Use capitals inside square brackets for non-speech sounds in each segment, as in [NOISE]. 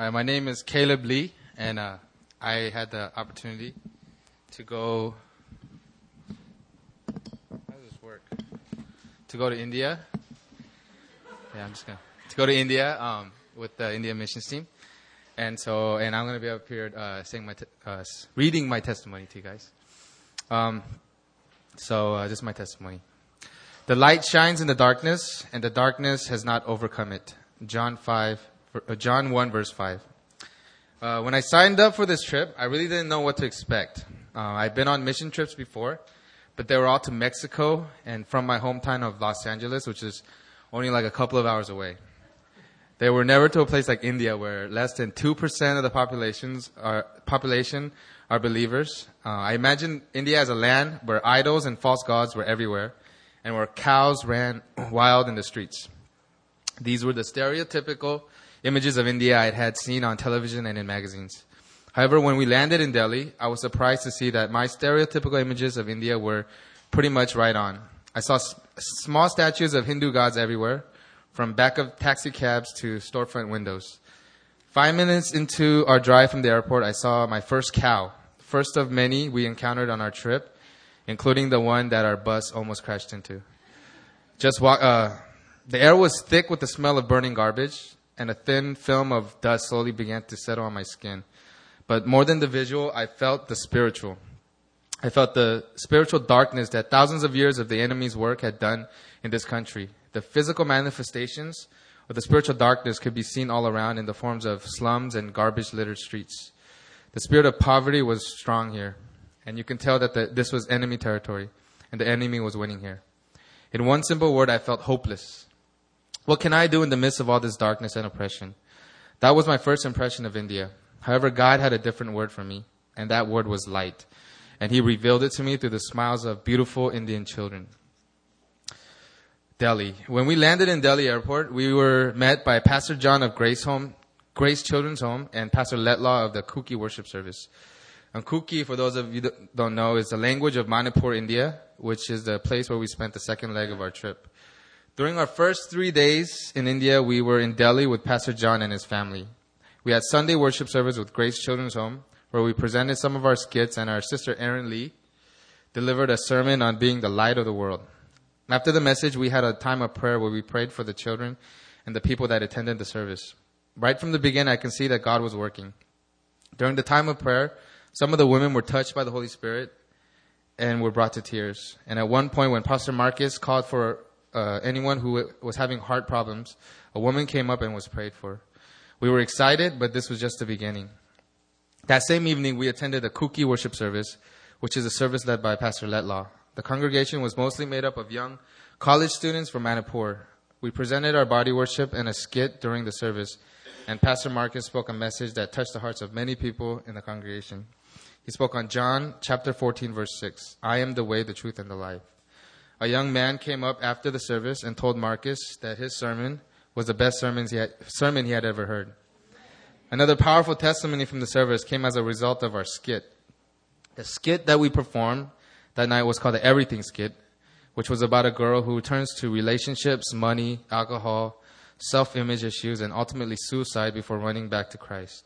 Uh, my name is Caleb Lee, and uh, I had the opportunity to go. How does this work? To go to India. Yeah, I'm just gonna to go to India um, with the India missions team, and so and I'm gonna be up here uh, saying my te- uh, reading my testimony to you guys. Um, so uh, this is my testimony. The light shines in the darkness, and the darkness has not overcome it. John five, John one verse five. Uh, when I signed up for this trip, I really didn't know what to expect. Uh, I've been on mission trips before, but they were all to Mexico and from my hometown of Los Angeles, which is only like a couple of hours away. They were never to a place like India, where less than two percent of the populations are population are believers. Uh, I imagine India as a land where idols and false gods were everywhere, and where cows ran [CLEARS THROAT] wild in the streets. These were the stereotypical images of India I had seen on television and in magazines. However, when we landed in Delhi, I was surprised to see that my stereotypical images of India were pretty much right on. I saw s- small statues of Hindu gods everywhere, from back of taxi cabs to storefront windows. Five minutes into our drive from the airport, I saw my first cow, first of many we encountered on our trip, including the one that our bus almost crashed into. Just walk, uh, the air was thick with the smell of burning garbage, and a thin film of dust slowly began to settle on my skin. But more than the visual, I felt the spiritual. I felt the spiritual darkness that thousands of years of the enemy's work had done in this country. The physical manifestations of the spiritual darkness could be seen all around in the forms of slums and garbage littered streets. The spirit of poverty was strong here, and you can tell that the, this was enemy territory, and the enemy was winning here. In one simple word, I felt hopeless. What can I do in the midst of all this darkness and oppression? That was my first impression of India. However, God had a different word for me, and that word was light. And He revealed it to me through the smiles of beautiful Indian children. Delhi. When we landed in Delhi airport, we were met by Pastor John of Grace Home, Grace Children's Home, and Pastor Letlaw of the Kuki Worship Service. And Kuki, for those of you that don't know, is the language of Manipur, India, which is the place where we spent the second leg of our trip. During our first three days in India, we were in Delhi with Pastor John and his family. We had Sunday worship service with Grace Children's Home, where we presented some of our skits, and our sister Erin Lee delivered a sermon on being the light of the world. After the message, we had a time of prayer where we prayed for the children and the people that attended the service. Right from the beginning, I can see that God was working. During the time of prayer, some of the women were touched by the Holy Spirit and were brought to tears. And at one point, when Pastor Marcus called for uh, anyone who was having heart problems, a woman came up and was prayed for. We were excited, but this was just the beginning. That same evening, we attended a Kuki worship service, which is a service led by Pastor Letlaw. The congregation was mostly made up of young college students from Manipur. We presented our body worship and a skit during the service, and Pastor Marcus spoke a message that touched the hearts of many people in the congregation. He spoke on John chapter 14 verse 6. I am the way, the truth, and the life. A young man came up after the service and told Marcus that his sermon was the best sermons he had, sermon he had ever heard. Another powerful testimony from the service came as a result of our skit. The skit that we performed that night was called the Everything Skit, which was about a girl who turns to relationships, money, alcohol, self-image issues, and ultimately suicide before running back to Christ.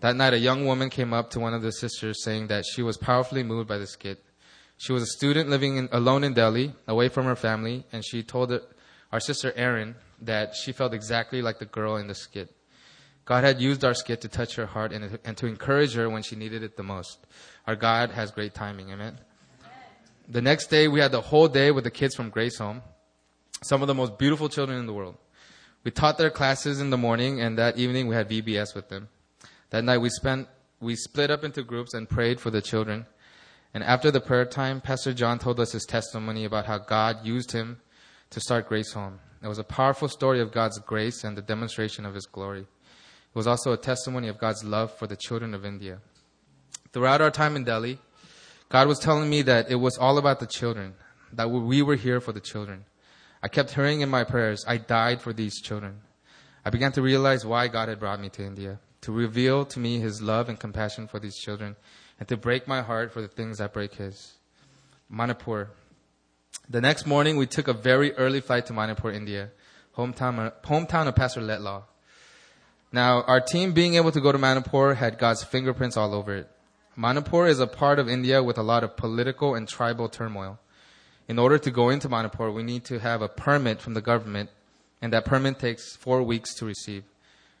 That night, a young woman came up to one of the sisters saying that she was powerfully moved by the skit. She was a student living in, alone in Delhi, away from her family, and she told our sister Erin that she felt exactly like the girl in the skit. God had used our skit to touch her heart and, and to encourage her when she needed it the most. Our God has great timing. Amen. The next day, we had the whole day with the kids from Grace Home, some of the most beautiful children in the world. We taught their classes in the morning, and that evening we had VBS with them. That night, we spent we split up into groups and prayed for the children. And after the prayer time, Pastor John told us his testimony about how God used him to start Grace Home. It was a powerful story of God's grace and the demonstration of his glory. It was also a testimony of God's love for the children of India. Throughout our time in Delhi, God was telling me that it was all about the children, that we were here for the children. I kept hearing in my prayers, I died for these children. I began to realize why God had brought me to India, to reveal to me his love and compassion for these children, and to break my heart for the things that break his. Manipur. The next morning, we took a very early flight to Manipur, India, hometown, hometown of Pastor Letlaw. Now, our team being able to go to Manipur had God's fingerprints all over it. Manipur is a part of India with a lot of political and tribal turmoil. In order to go into Manipur, we need to have a permit from the government, and that permit takes four weeks to receive.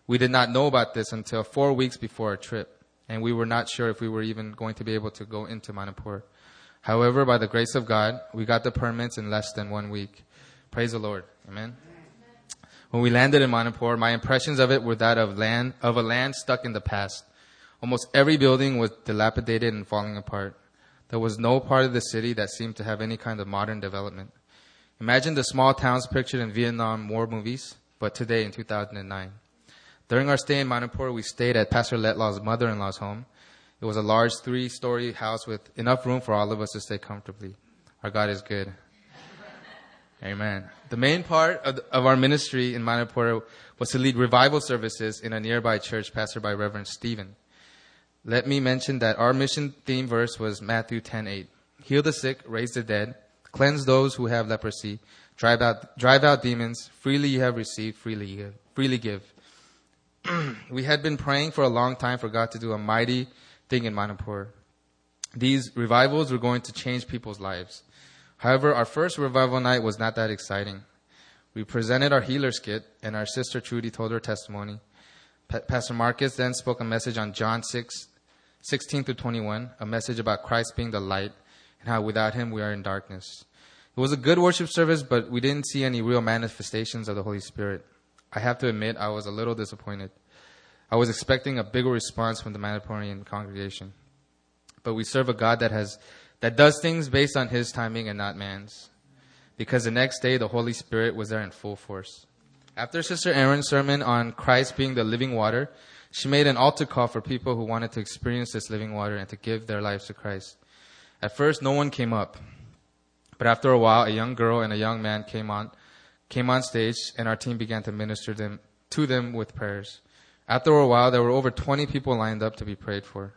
We did not know about this until four weeks before our trip, and we were not sure if we were even going to be able to go into Manipur. However, by the grace of God, we got the permits in less than one week. Praise the Lord. Amen. When we landed in Manipur, my impressions of it were that of land, of a land stuck in the past. Almost every building was dilapidated and falling apart. There was no part of the city that seemed to have any kind of modern development. Imagine the small towns pictured in Vietnam War movies, but today in 2009. During our stay in Manipur, we stayed at Pastor Letlaw's mother-in-law's home. It was a large three-story house with enough room for all of us to stay comfortably. Our God is good. Amen. The main part of, of, our ministry in Manipur was to lead revival services in a nearby church pastored by Reverend Stephen. Let me mention that our mission theme verse was Matthew 10:8. Heal the sick, raise the dead, cleanse those who have leprosy, drive out drive out demons. Freely you have received, freely. Freely give. [CLEARS THROAT] we had been praying for a long time for God to do a mighty thing in Manipur. These revivals were going to change people's lives. However, our first revival night was not that exciting. We presented our healer's kit, and our sister Trudy told her testimony. Pa- Pastor Marcus then spoke a message on John 6, 16 to 21, a message about Christ being the light and how without him we are in darkness. It was a good worship service, but we didn't see any real manifestations of the Holy Spirit. I have to admit, I was a little disappointed. I was expecting a bigger response from the Manipurian congregation. But we serve a God that has that does things based on his timing and not man's. Because the next day, the Holy Spirit was there in full force. After Sister Erin's sermon on Christ being the living water, she made an altar call for people who wanted to experience this living water and to give their lives to Christ. At first, no one came up. But after a while, a young girl and a young man came on, came on stage, and our team began to minister them, to them with prayers. After a while, there were over 20 people lined up to be prayed for.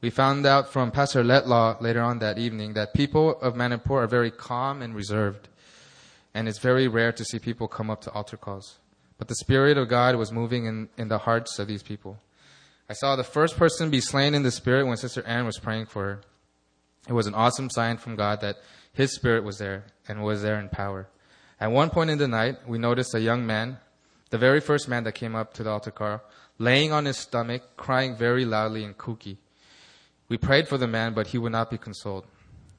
We found out from Pastor Letlaw later on that evening that people of Manipur are very calm and reserved. And it's very rare to see people come up to altar calls. But the Spirit of God was moving in, in the hearts of these people. I saw the first person be slain in the Spirit when Sister Anne was praying for her. It was an awesome sign from God that His Spirit was there and was there in power. At one point in the night, we noticed a young man, the very first man that came up to the altar car, laying on his stomach, crying very loudly and Kuki. We prayed for the man, but he would not be consoled.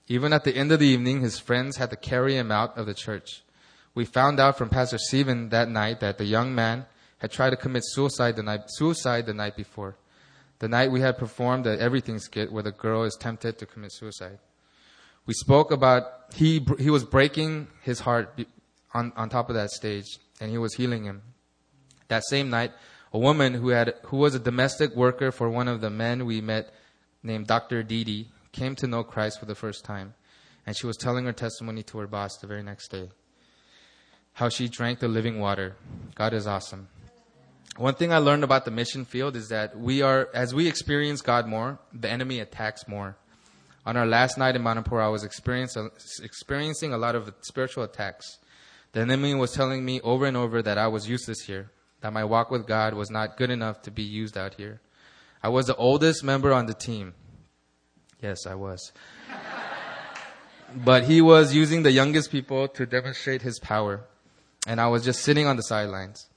Even at the end of the evening, his friends had to carry him out of the church. We found out from Pastor Stephen that night that the young man had tried to commit suicide the night, suicide the night before. The night we had performed the everything skit where the girl is tempted to commit suicide. We spoke about he, he was breaking his heart on, on top of that stage and he was healing him. That same night, a woman who had, who was a domestic worker for one of the men we met named Dr. Didi came to know Christ for the first time, and she was telling her testimony to her boss the very next day. How she drank the living water. God is awesome. One thing I learned about the mission field is that we are, as we experience God more, the enemy attacks more. On our last night in Manipur, I was experiencing a lot of spiritual attacks. The enemy was telling me over and over that I was useless here, that my walk with God was not good enough to be used out here. I was the oldest member on the team. Yes, I was. but he was using the youngest people to demonstrate his power. And I was just sitting on the sidelines.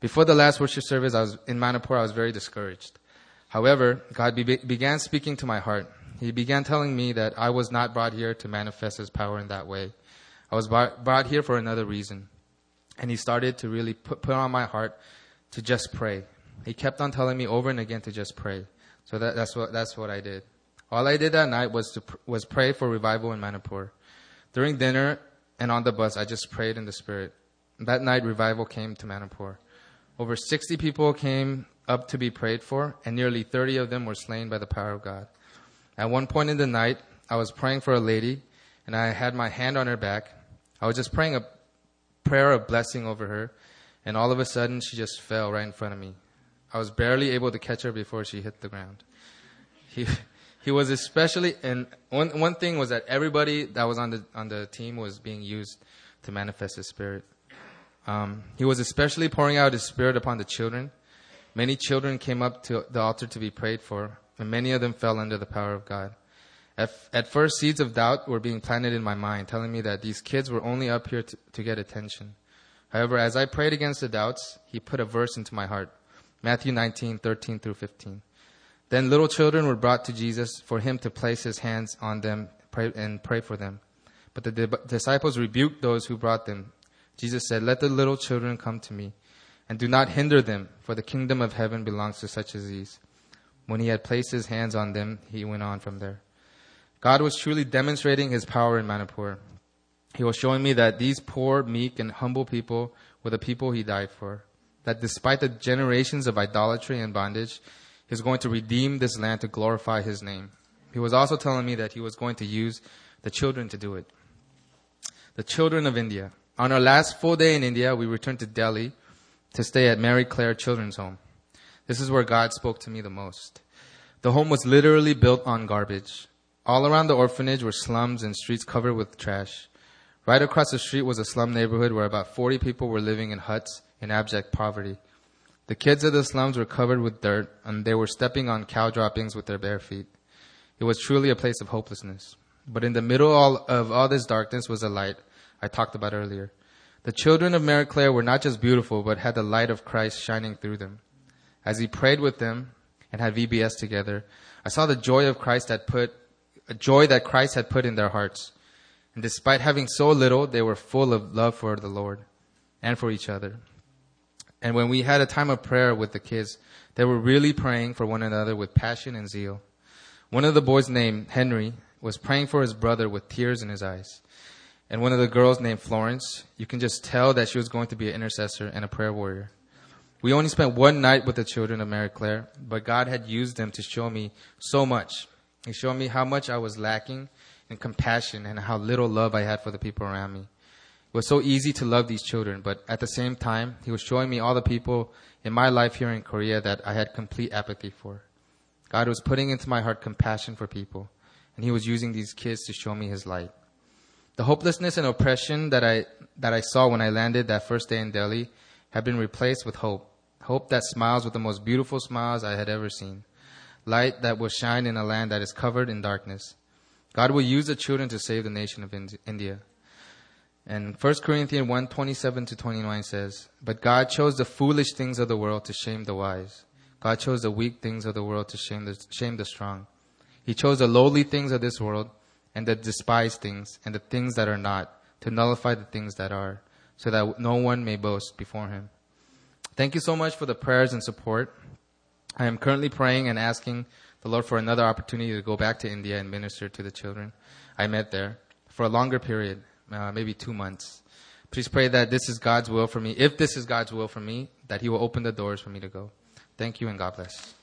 Before the last worship service, I was in Manipur, I was very discouraged. However, God be- began speaking to my heart. He began telling me that I was not brought here to manifest his power in that way. I was brought here for another reason. And he started to really put, put on my heart to just pray, he kept on telling me over and again to just pray. So that, that's what that's what I did. All I did that night was to was pray for revival in Manipur. During dinner and on the bus, I just prayed in the spirit. That night, revival came to Manipur. Over 60 people came up to be prayed for, and nearly 30 of them were slain by the power of God. At one point in the night, I was praying for a lady, and I had my hand on her back. I was just praying a prayer of blessing over her, and all of a sudden, she just fell right in front of me. I was barely able to catch her before she hit the ground. He, [LAUGHS] he was especially, and one, one thing was that everybody that was on the, on the team was being used to manifest his spirit. Um, he was especially pouring out his spirit upon the children. Many children came up to the altar to be prayed for, and many of them fell under the power of God. At, at first, seeds of doubt were being planted in my mind, telling me that these kids were only up here to, to get attention. However, as I prayed against the doubts, he put a verse into my heart. Matthew 19, 13 through 15. Then little children were brought to Jesus for him to place his hands on them pray, and pray for them. But the di- disciples rebuked those who brought them. Jesus said, Let the little children come to me, and do not hinder them, for the kingdom of heaven belongs to such as these. When he had placed his hands on them, he went on from there. God was truly demonstrating his power in Manipur. He was showing me that these poor, meek, and humble people were the people he died for. That despite the generations of idolatry and bondage, he was going to redeem this land to glorify his name. He was also telling me that he was going to use the children to do it. The children of India. On our last full day in India, we returned to Delhi to stay at Mary Claire Children's Home. This is where God spoke to me the most. The home was literally built on garbage. All around the orphanage were slums and streets covered with trash. Right across the street was a slum neighborhood where about 40 people were living in huts in abject poverty. The kids of the slums were covered with dirt and they were stepping on cow droppings with their bare feet. It was truly a place of hopelessness. But in the middle of all this darkness was a light I talked about earlier. The children of Mary Claire were not just beautiful, but had the light of Christ shining through them. As he prayed with them and had VBS together, I saw the joy of Christ that put a joy that Christ had put in their hearts. And despite having so little, they were full of love for the Lord and for each other. And when we had a time of prayer with the kids, they were really praying for one another with passion and zeal. One of the boys named Henry was praying for his brother with tears in his eyes. And one of the girls named Florence, you can just tell that she was going to be an intercessor and a prayer warrior. We only spent one night with the children of Mary Claire, but God had used them to show me so much. He showed me how much I was lacking in compassion and how little love I had for the people around me. It was so easy to love these children, but at the same time, he was showing me all the people in my life here in Korea that I had complete apathy for. God was putting into my heart compassion for people, and he was using these kids to show me his light. The hopelessness and oppression that I, that I saw when I landed that first day in Delhi have been replaced with hope. Hope that smiles with the most beautiful smiles I had ever seen light that will shine in a land that is covered in darkness. God will use the children to save the nation of India. And 1 Corinthians 1 27 to 29 says, But God chose the foolish things of the world to shame the wise. God chose the weak things of the world to shame the, shame the strong. He chose the lowly things of this world and the despised things and the things that are not to nullify the things that are, so that no one may boast before him. Thank you so much for the prayers and support. I am currently praying and asking the Lord for another opportunity to go back to India and minister to the children I met there for a longer period, uh, maybe two months. Please pray that this is God's will for me. If this is God's will for me, that He will open the doors for me to go. Thank you and God bless.